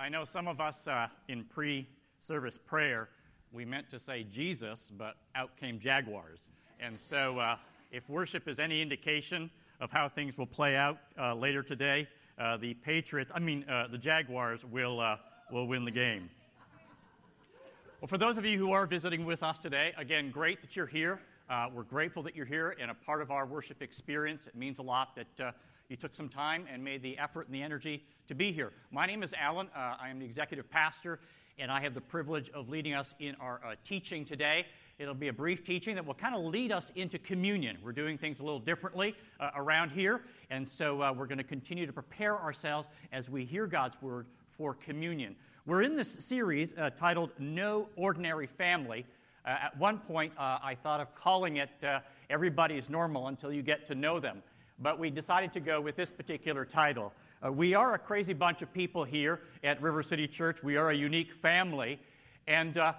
I know some of us uh, in pre service prayer, we meant to say Jesus, but out came Jaguars. And so, uh, if worship is any indication of how things will play out uh, later today, uh, the Patriots, I mean, uh, the Jaguars, will, uh, will win the game. Well, for those of you who are visiting with us today, again, great that you're here. we're grateful that you're here and a part of our worship experience. It means a lot that you took some time and made the effort and the energy to be here. My name is Alan. Uh, I am the executive pastor, and I have the privilege of leading us in our uh, teaching today. It'll be a brief teaching that will kind of lead us into communion. We're doing things a little differently uh, around here, and so uh, we're going to continue to prepare ourselves as we hear God's word for communion. We're in this series uh, titled No Ordinary Family. Uh, at one point, I thought of calling it Everybody's Normal Until You Get to Know Them but we decided to go with this particular title. Uh, we are a crazy bunch of people here at River City Church. We are a unique family. And, uh,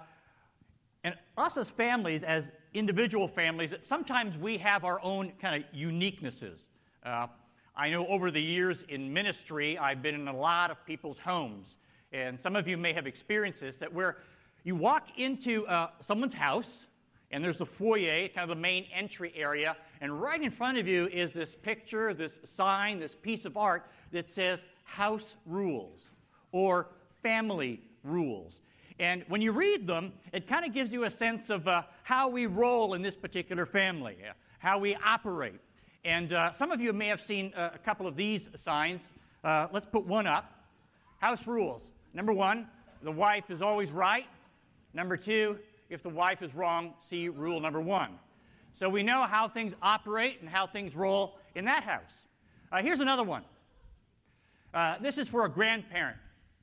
and us as families, as individual families, sometimes we have our own kind of uniquenesses. Uh, I know over the years in ministry, I've been in a lot of people's homes. And some of you may have experienced this that where you walk into uh, someone's house, and there's the foyer, kind of the main entry area, and right in front of you is this picture, this sign, this piece of art that says house rules or family rules. And when you read them, it kind of gives you a sense of uh, how we roll in this particular family, uh, how we operate. And uh, some of you may have seen uh, a couple of these signs. Uh, let's put one up. House rules. Number one, the wife is always right. Number two, if the wife is wrong, see rule number one. So we know how things operate and how things roll in that house. Uh, here's another one. Uh, this is for a grandparent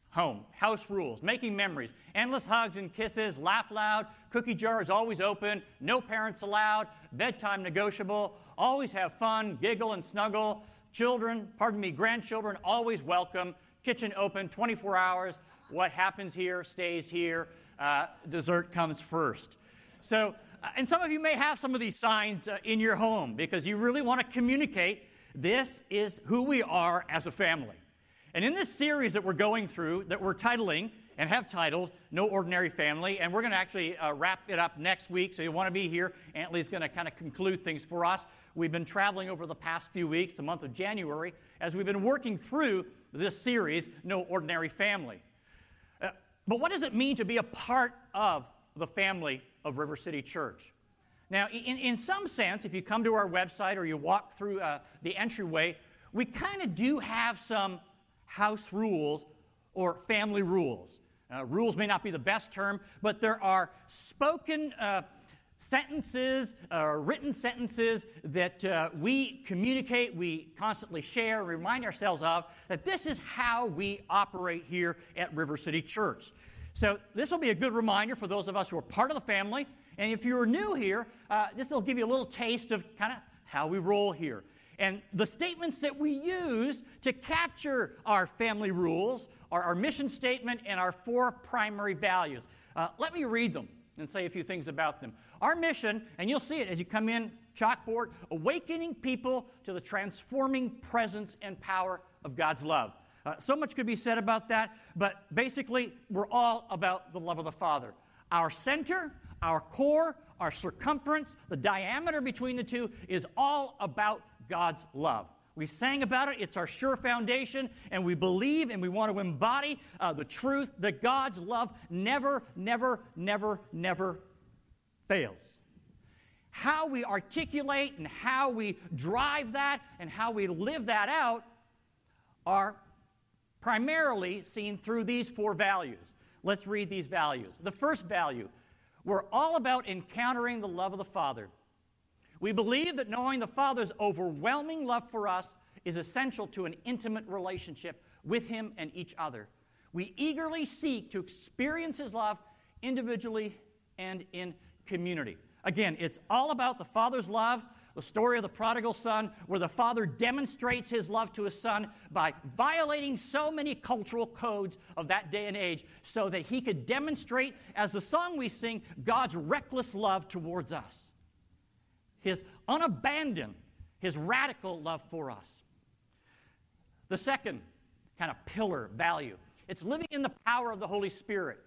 home. House rules, making memories, endless hugs and kisses, laugh loud, cookie jar is always open, no parents allowed, bedtime negotiable, always have fun, giggle and snuggle, children, pardon me, grandchildren always welcome, kitchen open 24 hours, what happens here stays here uh, dessert comes first. So, and some of you may have some of these signs uh, in your home because you really want to communicate this is who we are as a family. And in this series that we're going through, that we're titling and have titled No Ordinary Family, and we're going to actually uh, wrap it up next week, so you want to be here. Aunt Lee's going to kind of conclude things for us. We've been traveling over the past few weeks, the month of January, as we've been working through this series, No Ordinary Family. But what does it mean to be a part of the family of River City Church? Now, in, in some sense, if you come to our website or you walk through uh, the entryway, we kind of do have some house rules or family rules. Uh, rules may not be the best term, but there are spoken uh, sentences, uh, written sentences that uh, we communicate, we constantly share, remind ourselves of, that this is how we operate here at River City Church. So, this will be a good reminder for those of us who are part of the family. And if you're new here, uh, this will give you a little taste of kind of how we roll here. And the statements that we use to capture our family rules are our mission statement and our four primary values. Uh, let me read them and say a few things about them. Our mission, and you'll see it as you come in, chalkboard, awakening people to the transforming presence and power of God's love. Uh, so much could be said about that, but basically, we're all about the love of the Father. Our center, our core, our circumference, the diameter between the two is all about God's love. We sang about it, it's our sure foundation, and we believe and we want to embody uh, the truth that God's love never, never, never, never fails. How we articulate and how we drive that and how we live that out are primarily seen through these four values. Let's read these values. The first value we're all about encountering the love of the Father. We believe that knowing the Father's overwhelming love for us is essential to an intimate relationship with Him and each other. We eagerly seek to experience His love individually and in community. Again, it's all about the Father's love, the story of the prodigal son, where the father demonstrates his love to his son by violating so many cultural codes of that day and age so that he could demonstrate, as the song we sing, God's reckless love towards us. His unabandoned, his radical love for us. The second kind of pillar value It's living in the power of the Holy Spirit.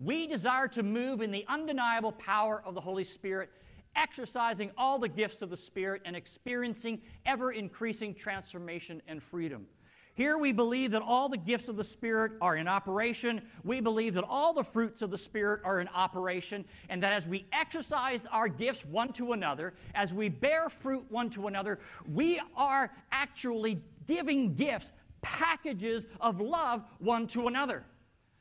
We desire to move in the undeniable power of the Holy Spirit, exercising all the gifts of the Spirit and experiencing ever increasing transformation and freedom. Here we believe that all the gifts of the Spirit are in operation. We believe that all the fruits of the Spirit are in operation, and that as we exercise our gifts one to another, as we bear fruit one to another, we are actually giving gifts, packages of love one to another.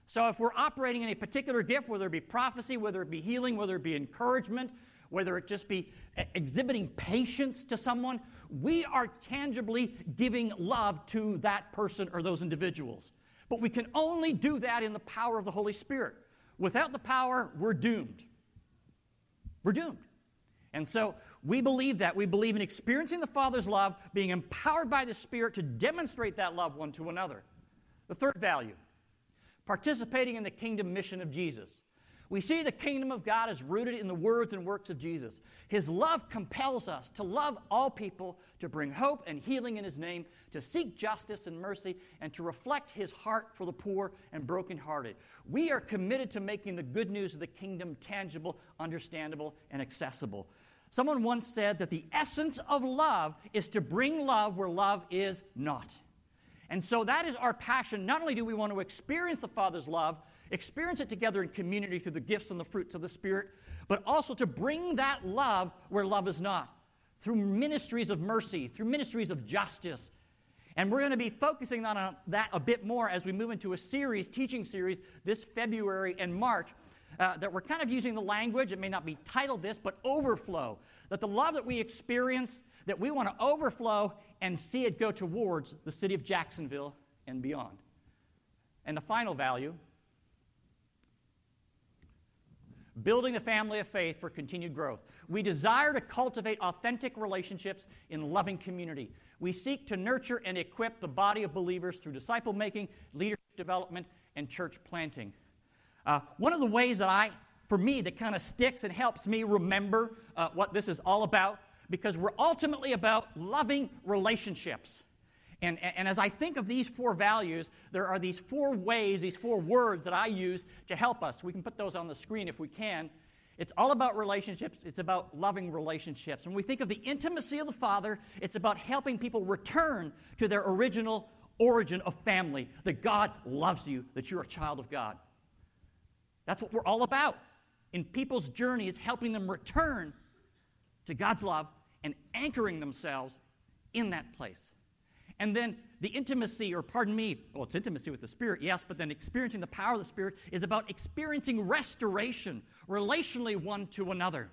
So if we're operating in a particular gift, whether it be prophecy, whether it be healing, whether it be encouragement, whether it just be exhibiting patience to someone, we are tangibly giving love to that person or those individuals. But we can only do that in the power of the Holy Spirit. Without the power, we're doomed. We're doomed. And so we believe that. We believe in experiencing the Father's love, being empowered by the Spirit to demonstrate that love one to another. The third value participating in the kingdom mission of Jesus. We see the kingdom of God is rooted in the words and works of Jesus. His love compels us to love all people, to bring hope and healing in His name, to seek justice and mercy, and to reflect His heart for the poor and brokenhearted. We are committed to making the good news of the kingdom tangible, understandable, and accessible. Someone once said that the essence of love is to bring love where love is not. And so that is our passion. Not only do we want to experience the Father's love, experience it together in community through the gifts and the fruits of the Spirit, but also to bring that love where love is not, through ministries of mercy, through ministries of justice. And we're going to be focusing on uh, that a bit more as we move into a series, teaching series, this February and March, uh, that we're kind of using the language, it may not be titled this, but overflow. That the love that we experience, that we want to overflow and see it go towards the city of Jacksonville and beyond. And the final value building the family of faith for continued growth. We desire to cultivate authentic relationships in loving community. We seek to nurture and equip the body of believers through disciple making, leadership development, and church planting. Uh, one of the ways that I, for me, that kind of sticks and helps me remember uh, what this is all about, because we're ultimately about loving relationships. And, and, as I think of these four values, there are these four ways, these four words that I use to help us. We can put those on the screen if we can. It's all about relationships, it's about loving relationships. When we think of the intimacy of the Father, it's about helping people return to their original origin of family that God loves you, that you're a child of God. That's what we're all about. In people's journey, it's helping them return to God's love and anchoring themselves in that place. And then the intimacy, or pardon me, well, it's intimacy with the Spirit, yes, but then experiencing the power of the Spirit is about experiencing restoration relationally one to another.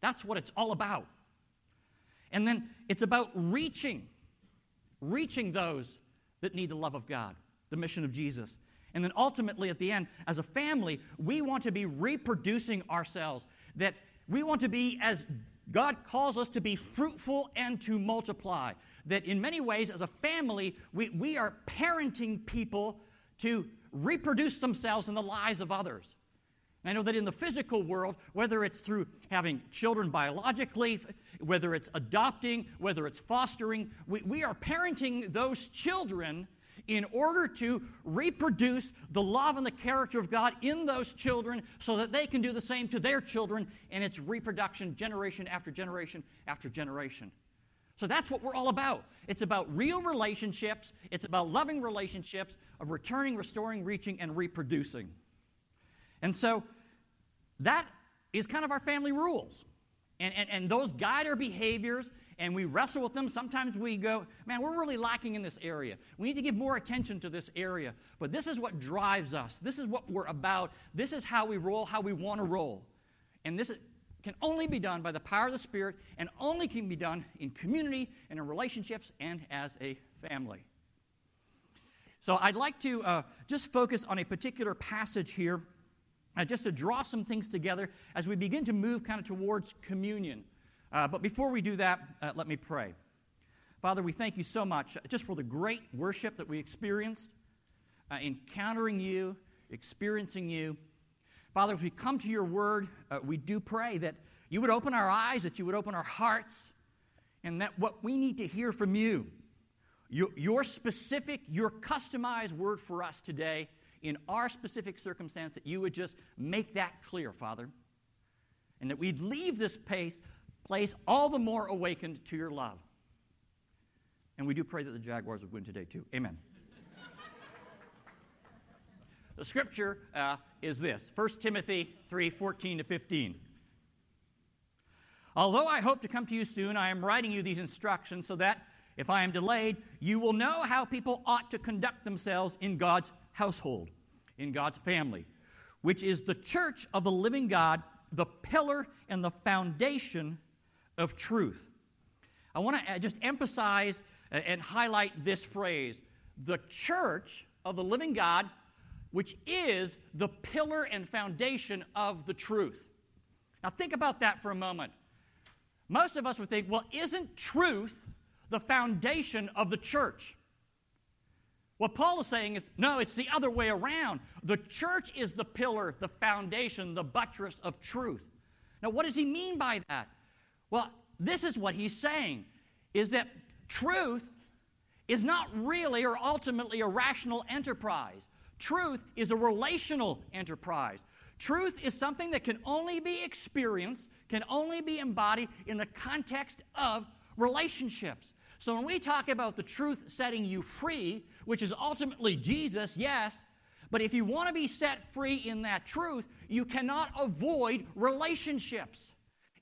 That's what it's all about. And then it's about reaching, reaching those that need the love of God, the mission of Jesus. And then ultimately, at the end, as a family, we want to be reproducing ourselves, that we want to be as God calls us to be fruitful and to multiply that in many ways, as a family, we, we are parenting people to reproduce themselves in the lives of others. I know that in the physical world, whether it's through having children biologically, whether it's adopting, whether it's fostering, we, we are parenting those children in order to reproduce the love and the character of God in those children so that they can do the same to their children, and it's reproduction generation after generation after generation. So that's what we're all about. It's about real relationships, it's about loving relationships, of returning, restoring, reaching, and reproducing. And so that is kind of our family rules. And, and, and those guide our behaviors, and we wrestle with them. Sometimes we go, man, we're really lacking in this area. We need to give more attention to this area. But this is what drives us. This is what we're about. This is how we roll, how we want to roll. And this is, can only be done by the power of the Spirit and only can be done in community and in relationships and as a family. So I'd like to uh, just focus on a particular passage here, uh, just to draw some things together as we begin to move kind of towards communion. Uh, but before we do that, uh, let me pray. Father, we thank you so much uh, just for the great worship that we experienced, uh, encountering you, experiencing you. Father, if we come to your word, uh, we do pray that you would open our eyes, that you would open our hearts, and that what we need to hear from you, your, your specific, your customized word for us today in our specific circumstance, that you would just make that clear, Father. And that we'd leave this place, place all the more awakened to your love. And we do pray that the Jaguars would win today, too. Amen. The scripture uh, is this 1 Timothy 3 14 to 15. Although I hope to come to you soon, I am writing you these instructions so that, if I am delayed, you will know how people ought to conduct themselves in God's household, in God's family, which is the church of the living God, the pillar and the foundation of truth. I want to uh, just emphasize uh, and highlight this phrase the church of the living God, which is the pillar and foundation of the truth. Now, think about that for a moment. Most of us would think, well, isn't truth the foundation of the church? What Paul is saying is, no, it's the other way around. The church is the pillar, the foundation, the buttress of truth. Now, what does he mean by that? Well, this is what he's saying is that truth is not really or ultimately a rational enterprise. Truth is a relational enterprise. Truth is something that can only be experienced, can only be embodied in the context of relationships. So when we talk about the truth setting you free, which is ultimately Jesus, yes, but if you want to be set free in that truth, you cannot avoid relationships.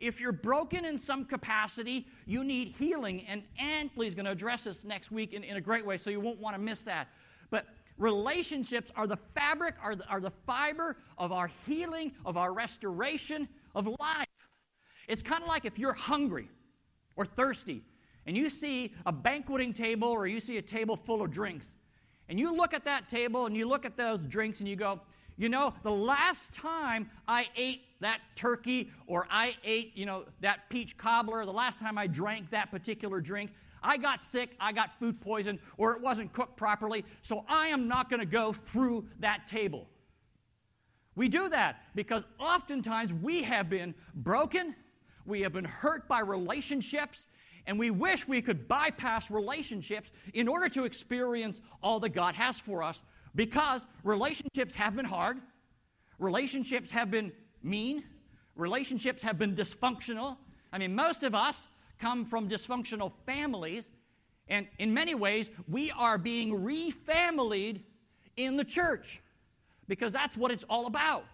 If you're broken in some capacity, you need healing. And Antley is going to address this next week in, in a great way, so you won't want to miss that. But relationships are the fabric, are the, are the fiber of our healing, of our restoration of life. It's kind of like if you're hungry or thirsty and you see a banqueting table or you see a table full of drinks, and you look at that table and you look at those drinks and you go, you know, the last time I ate that turkey or I ate, you know, that peach cobbler, the last time I drank that particular drink, I got sick, I got food poisoned, or it wasn't cooked properly, so I am not going to go through that table. We do that because oftentimes we have been broken, we have been hurt by relationships, and we wish we could bypass relationships in order to experience all that God has for us because relationships have been hard, relationships have been mean, relationships have been dysfunctional. I mean, most of us come from dysfunctional families, and in many ways, we are being refamilied in the church because that's what it's all about.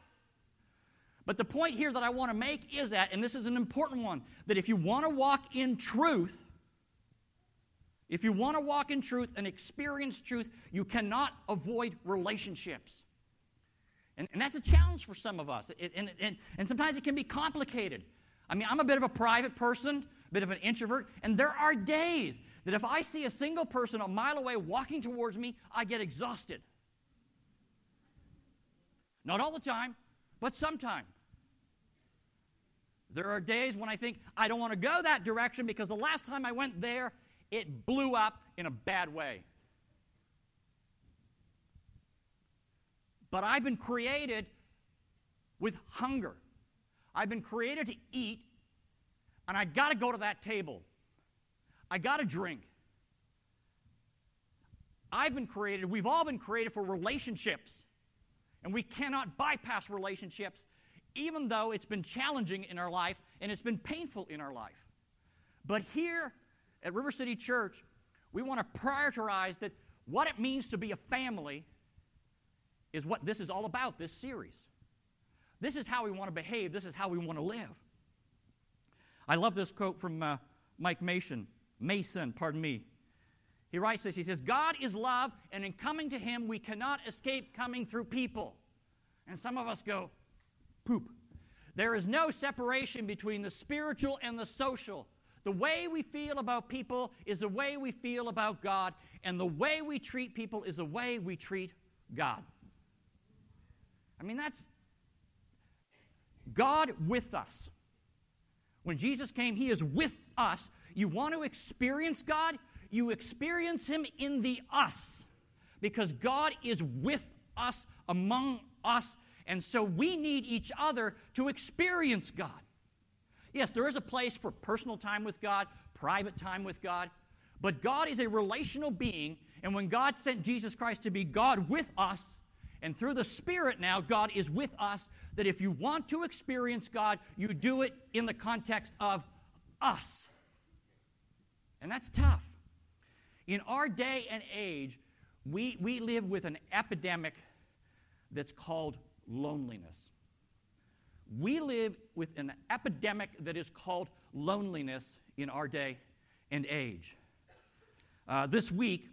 But the point here that I want to make is that, and this is an important one, that if you want to walk in truth, if you want to walk in truth and experience truth, you cannot avoid relationships. And, and that's a challenge for some of us. It, and, and, and sometimes it can be complicated. I mean, I'm a bit of a private person, bit of an introvert, and there are days that if I see a single person a mile away walking towards me, I get exhausted. Not all the time, but sometimes. There are days when I think I don't want to go that direction because the last time I went there, it blew up in a bad way. But I've been created with hunger. I've been created to eat, and I got to go to that table. I got to drink. I've been created, we've all been created for relationships. And we cannot bypass relationships, even though it's been challenging in our life and it's been painful in our life. But here at River City Church, we want to prioritize that what it means to be a family is what this is all about, this series. This is how we want to behave, this is how we want to live. I love this quote from uh, Mike Mason, Mason, pardon me. He writes this He says, God is love, and in coming to Him, we cannot escape coming through people. And some of us go, poop. There is no separation between the spiritual and the social. The way we feel about people is the way we feel about God, and the way we treat people is the way we treat God. I mean, that's God with us. When Jesus came, He is with us. You want to experience God? You experience Him in the us because God is with us, among us, and so we need each other to experience God. Yes, there is a place for personal time with God, private time with God, But God is a relational being, and when God sent Jesus Christ to be God with us, and through the Spirit now, God is with us, that if you want to experience God, you do it in the context of us. And that's tough. In our day and age, we, we live with an epidemic that's called loneliness. We live with an epidemic that is called loneliness in our day and age. Uh, this week,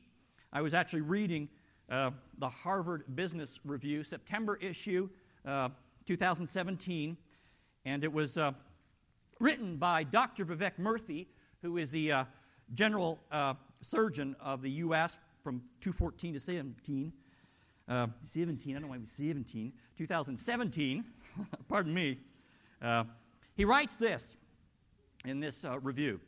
I was actually reading uh, the Harvard Business Review, September issue, uh, 2017, and it was uh, written by Dr. Vivek Murthy, who is the uh, general uh, surgeon of the U.S. from 2014 to 17. 17, I don't know why 17, 2017, pardon me. he writes this in this review.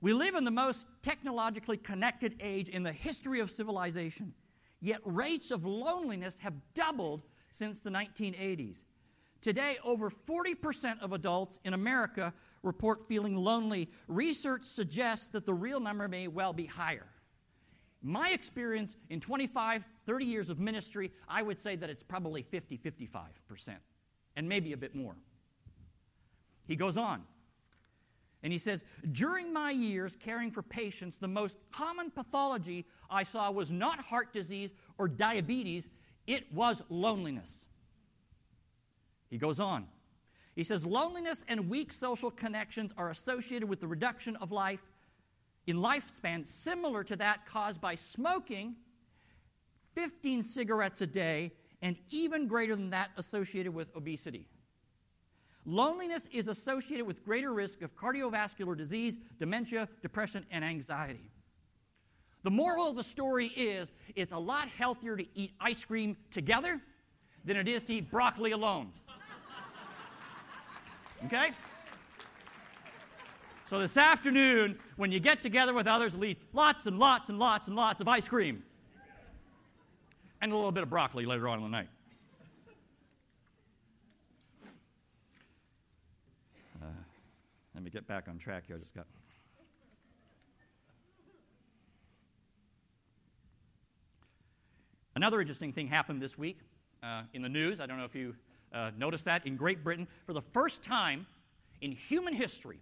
We live in the most technologically connected age in the history of civilization, yet rates of loneliness have doubled since the 1980s. Today, over 40% of adults in America report feeling lonely. Research suggests that the real number may well be higher. My experience in 25, 30 years of ministry, I would say that it's probably 50, 55%, and maybe a bit more. He goes on. And he says, During my years caring for patients, the most common pathology I saw was not heart disease or diabetes, it was loneliness. He goes on. He says, Loneliness and weak social connections are associated with the reduction of life in lifespan similar to that caused by smoking 15 cigarettes a day and even greater than that associated with obesity. Loneliness is associated with greater risk of cardiovascular disease, dementia, depression, and anxiety. The moral of the story is it's a lot healthier to eat ice cream together than it is to eat broccoli alone. Okay? So this afternoon, when you get together with others, eat lots and lots and lots and lots of ice cream. And a little bit of broccoli later on in the night. Let me get back on track here. I just got. Another interesting thing happened this week uh, in the news. I don't know if you uh, noticed that. In Great Britain, for the first time in human history,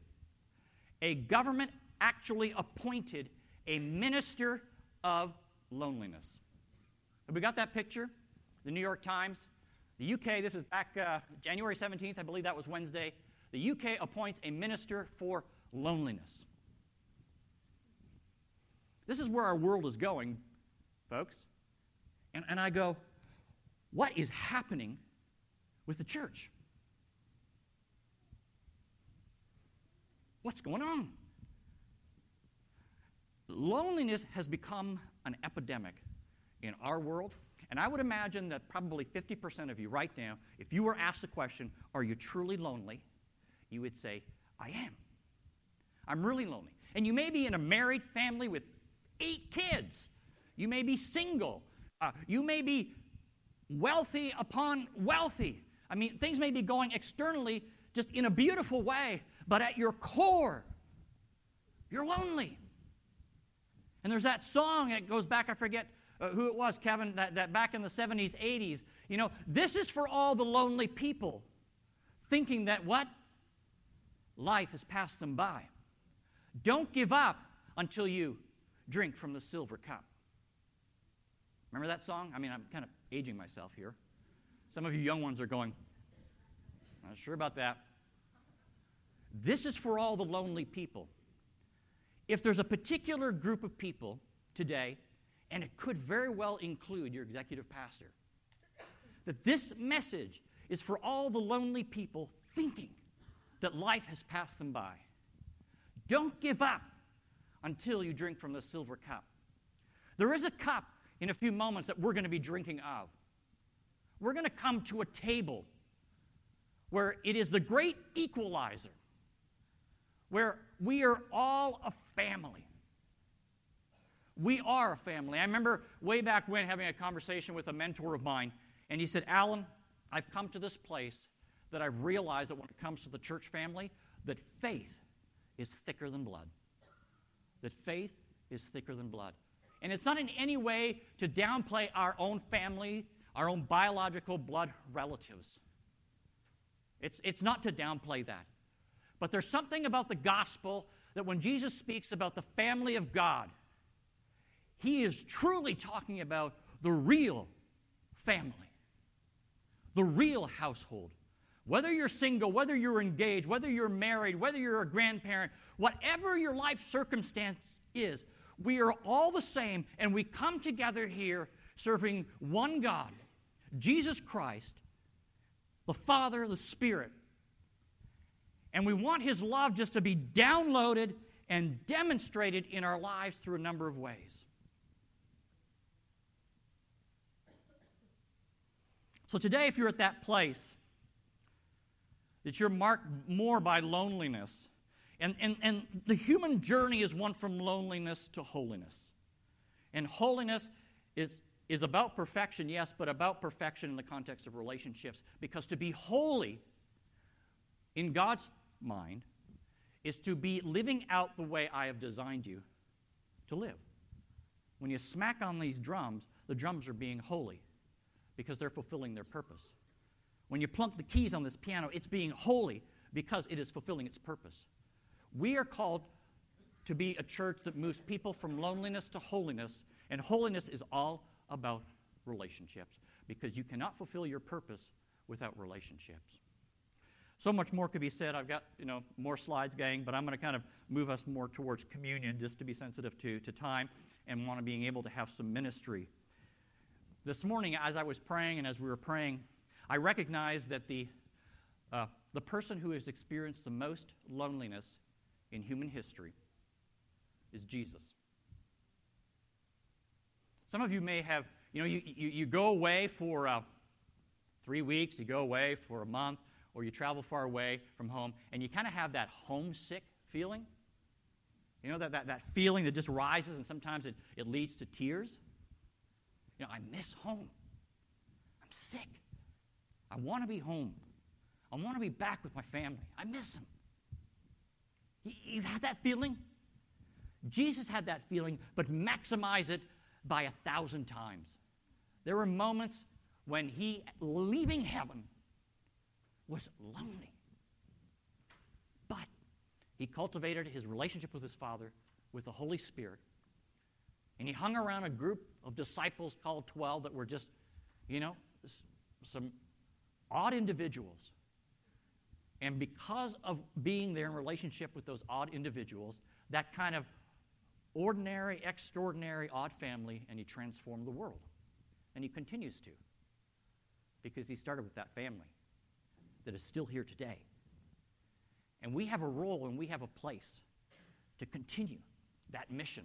a government actually appointed a minister of loneliness. Have we got that picture? The New York Times. The UK, this is back uh, January 17th, I believe that was Wednesday the UK appoints a minister for loneliness. This is where our world is going, folks. And, and I go, what is happening with the church? What's going on? Loneliness has become an epidemic in our world. And I would imagine that probably 50% of you right now, if you were asked the question, Are you truly lonely? you would say, I am. I'm really lonely. And you may be in a married family with eight kids. You may be single. Uh, you may be wealthy upon wealthy. I mean, things may be going externally just in a beautiful way, but at your core, you're lonely. And there's that song that goes back, I forget uh, who it was, Kevin, that, that back in the 70s, 80s. You know, this is for all the lonely people thinking that what? life has passed them by. Don't give up until you drink from the silver cup. Remember that song? I mean, I'm kind of aging myself here. Some of you young ones are going, not sure about that. This is for all the lonely people. If there's a particular group of people today, and it could very well include your executive pastor, that this message is for all the lonely people thinking that life has passed them by. Don't give up until you drink from the silver cup. There is a cup in a few moments that we're going to be drinking of. We're going to come to a table where it is the great equalizer, where we are all a family. We are a family. I remember way back when having a conversation with a mentor of mine, and he said, Alan, I've come to this place that I've realized that when it comes to the church family, that faith is thicker than blood. That faith is thicker than blood. And it's not in any way to downplay our own family, our own biological blood relatives. It's, it's not to downplay that. But there's something about the gospel that when Jesus speaks about the family of God, he is truly talking about the real family, the real household. Whether you're single, whether you're engaged, whether you're married, whether you're a grandparent, whatever your life circumstance is, we are all the same and we come together here serving one God, Jesus Christ, the Father, the Spirit. And we want His love just to be downloaded and demonstrated in our lives through a number of ways. So today, if you're at that place, that you're marked more by loneliness, and, and, and the human journey is one from loneliness to holiness. And holiness is, is about perfection, yes, but about perfection in the context of relationships. Because to be holy in God's mind is to be living out the way I have designed you to live. When you smack on these drums, the drums are being holy because they're fulfilling their purpose. When you plunk the keys on this piano, it's being holy because it is fulfilling its purpose. We are called to be a church that moves people from loneliness to holiness, and holiness is all about relationships because you cannot fulfill your purpose without relationships. So much more could be said. I've got you know more slides, gang, but I'm going to kind of move us more towards communion just to be sensitive to, to time and want to being able to have some ministry. This morning, as I was praying and as we were praying, I recognized that the, uh, the person who has experienced the most loneliness in human history is Jesus. Some of you may have, you know, you, you, you go away for uh, three weeks, you go away for a month, or you travel far away from home, and you kind of have that homesick feeling. You know, that, that, that feeling that just rises, and sometimes it, it leads to tears. You know, I miss home. I'm sick. I want to be home. I want to be back with my family. I miss them. You've had that feeling? Jesus had that feeling, but maximize it by a thousand times. There were moments when he, leaving heaven, was lonely. But he cultivated his relationship with his Father, with the Holy Spirit, and he hung around a group of disciples called 12 that were just, you know, some odd individuals and because of being there in relationship with those odd individuals, that kind of ordinary, extraordinary, odd family, and he transformed the world. And he continues to. Because he started with that family that is still here today. And we have a role and we have a place to continue that mission.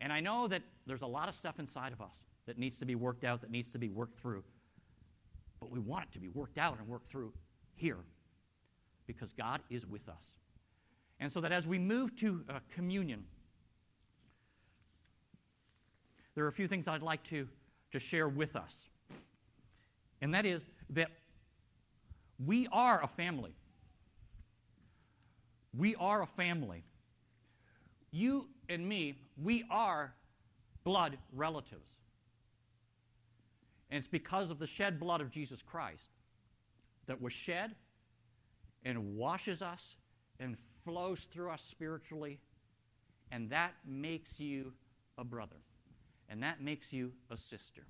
And I know that there's a lot of stuff inside of us that needs to be worked out, that needs to be worked through. But we want it to be worked out and worked through here because God is with us. And so that as we move to uh, communion, there are a few things I'd like to, to share with us. And that is that we are a family. We are a family. You and me, we are blood relatives. And it's because of the shed blood of Jesus Christ that was shed and washes us and flows through us spiritually. And that makes you a brother. And that makes you a sister.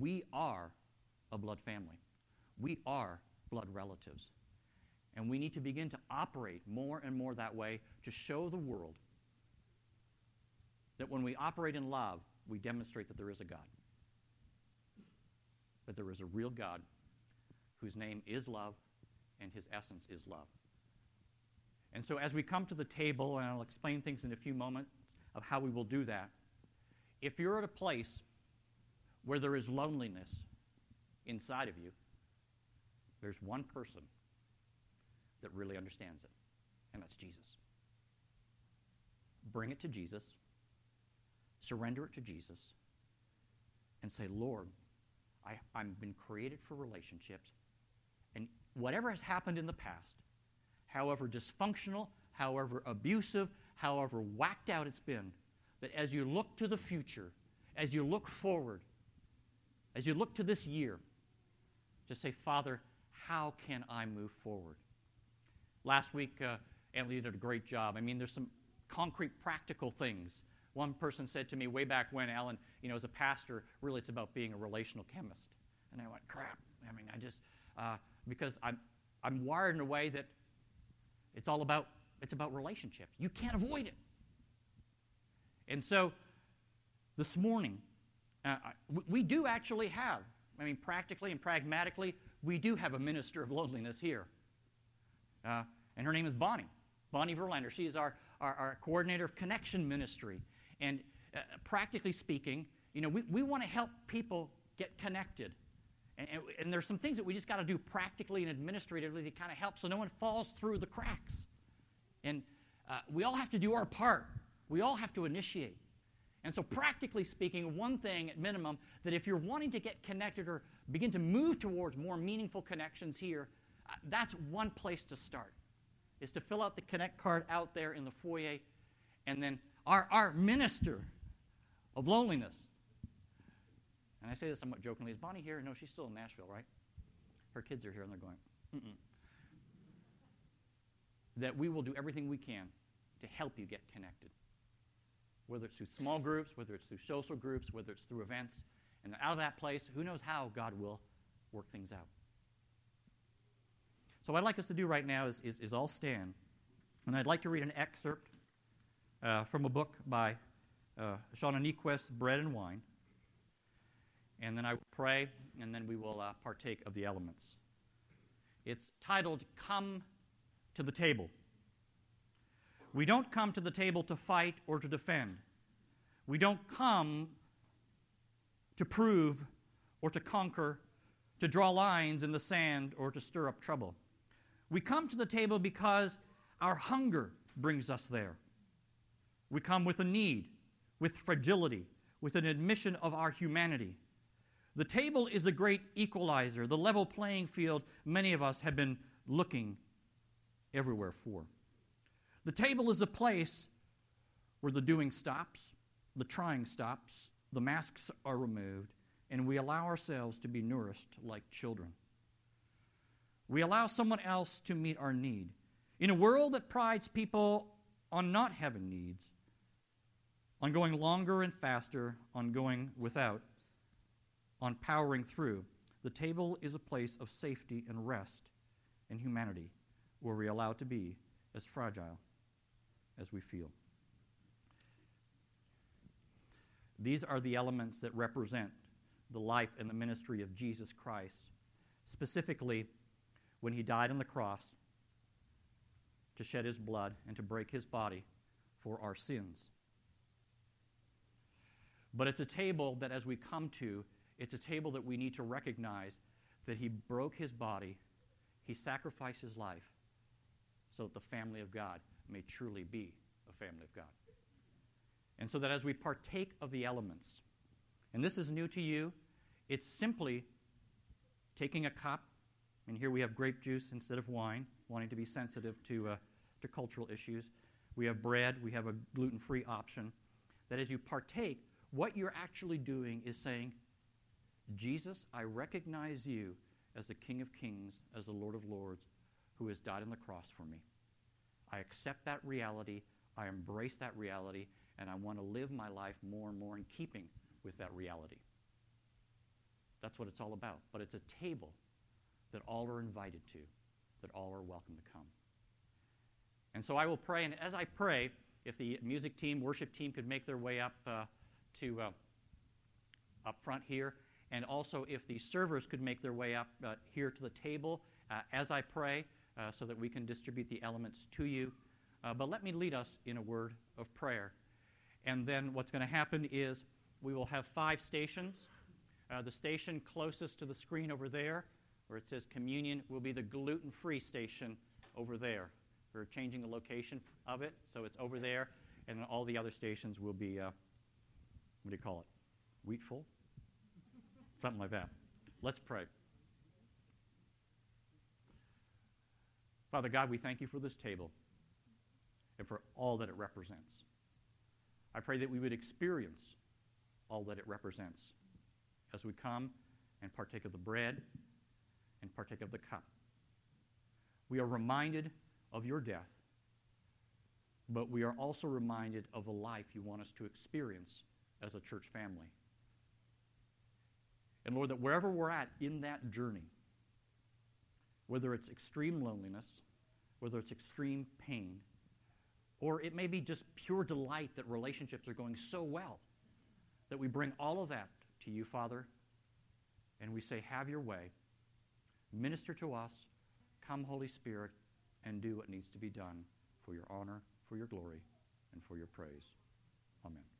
We are a blood family. We are blood relatives. And we need to begin to operate more and more that way to show the world that when we operate in love, we demonstrate that there is a God. That there is a real God whose name is love and his essence is love. And so, as we come to the table, and I'll explain things in a few moments of how we will do that, if you're at a place where there is loneliness inside of you, there's one person that really understands it, and that's Jesus. Bring it to Jesus, surrender it to Jesus, and say, Lord, I, I've been created for relationships. And whatever has happened in the past, however dysfunctional however abusive, however whacked out it's been, that as you look to the future, as you look forward, as you look to this year, just say, Father, how can I move forward? Last week, uh, did a great job. I mean, there's some concrete, practical things. One person said to me way back when, Alan, you know, as a pastor, really it's about being a relational chemist. And I went, crap. I mean, I just, uh, because I'm, I'm wired in a way that it's all about, it's about relationships. You can't avoid it. And so this morning, uh, we do actually have, I mean, practically and pragmatically, we do have a minister of loneliness here. Uh, and her name is Bonnie, Bonnie Verlander. She's our, our, our coordinator of connection ministry. And uh, practically speaking, you know, we, we want to help people get connected. And, and, and there's some things that we just got to do practically and administratively to kind of help so no one falls through the cracks. And uh, we all have to do our part, we all have to initiate. And so, practically speaking, one thing at minimum that if you're wanting to get connected or begin to move towards more meaningful connections here, uh, that's one place to start, is to fill out the Connect card out there in the foyer. And then our, our minister of loneliness, and I say this somewhat jokingly, is Bonnie here? No, she's still in Nashville, right? Her kids are here and they're going, Mm-mm. That we will do everything we can to help you get connected whether it's through small groups, whether it's through social groups, whether it's through events. And out of that place, who knows how God will work things out. So, what I'd like us to do right now is, is, is all stand. And I'd like to read an excerpt uh, from a book by uh, Shauna Niequist, Bread and Wine. And then I will pray, and then we will uh, partake of the elements. It's titled Come to the Table. We don't come to the table to fight or to defend. We don't come to prove or to conquer, to draw lines in the sand or to stir up trouble. We come to the table because our hunger brings us there. We come with a need, with fragility, with an admission of our humanity. The table is a great equalizer, the level playing field many of us have been looking everywhere for. The table is a place where the doing stops, the trying stops, the masks are removed, and we allow ourselves to be nourished like children. We allow someone else to meet our need. In a world that prides people on not having needs, on going longer and faster, on going without, on powering through, the table is a place of safety and rest and humanity where we allow to be as fragile as we feel. These are the elements that represent the life and the ministry of Jesus Christ, specifically when he died on the cross to shed his blood and to break his body for our sins. But it's a table that, as we come to, it's a table that we need to recognize that he broke his body, he sacrificed his life so that the family of God may truly be a family of God. And so that as we partake of the elements, and this is new to you, it's simply taking a cup, and here we have grape juice instead of wine, wanting to be sensitive to, uh, to cultural issues. We have bread, we have a gluten free option. That as you partake, what you're actually doing is saying, Jesus, I recognize you as the King of Kings, as the Lord of Lords, who has died on the cross for me. I accept that reality, I embrace that reality, and I want to live my life more and more in keeping with that reality. That's what it's all about. But it's a table that all are invited to, that all are welcome to come. And so I will pray, and as I pray, if the music team, worship team could make their way up uh, to uh, up front here, and also if the servers could make their way up uh, here to the table uh, as I pray uh, so that we can distribute the elements to you. Uh, but let me lead us in a word of prayer. And then what's going to happen is we will have five stations. The station closest to the screen over there, where it says communion, will be the gluten free station over there. We're changing the location of it, so it's over there. And all the other stations will be, uh, what do you call it? Wheatful? Something like that. Let's pray. Father God, we thank you for this table. and for all that it represents. I pray that we would experience all that it represents as we come and partake of the bread and partake of the cup. We are reminded of your death, but we are also reminded of the life you want us to experience as a church family. And Lord, that wherever we're at in that journey, whether it's extreme loneliness, whether it's extreme pain, or it may be just pure delight that relationships are going so well that we bring all of that to you, Father, and we say, Have your way. Minister to us. Come, Holy Spirit, and do what needs to be done for your honor, for your glory, and for your praise. Amen.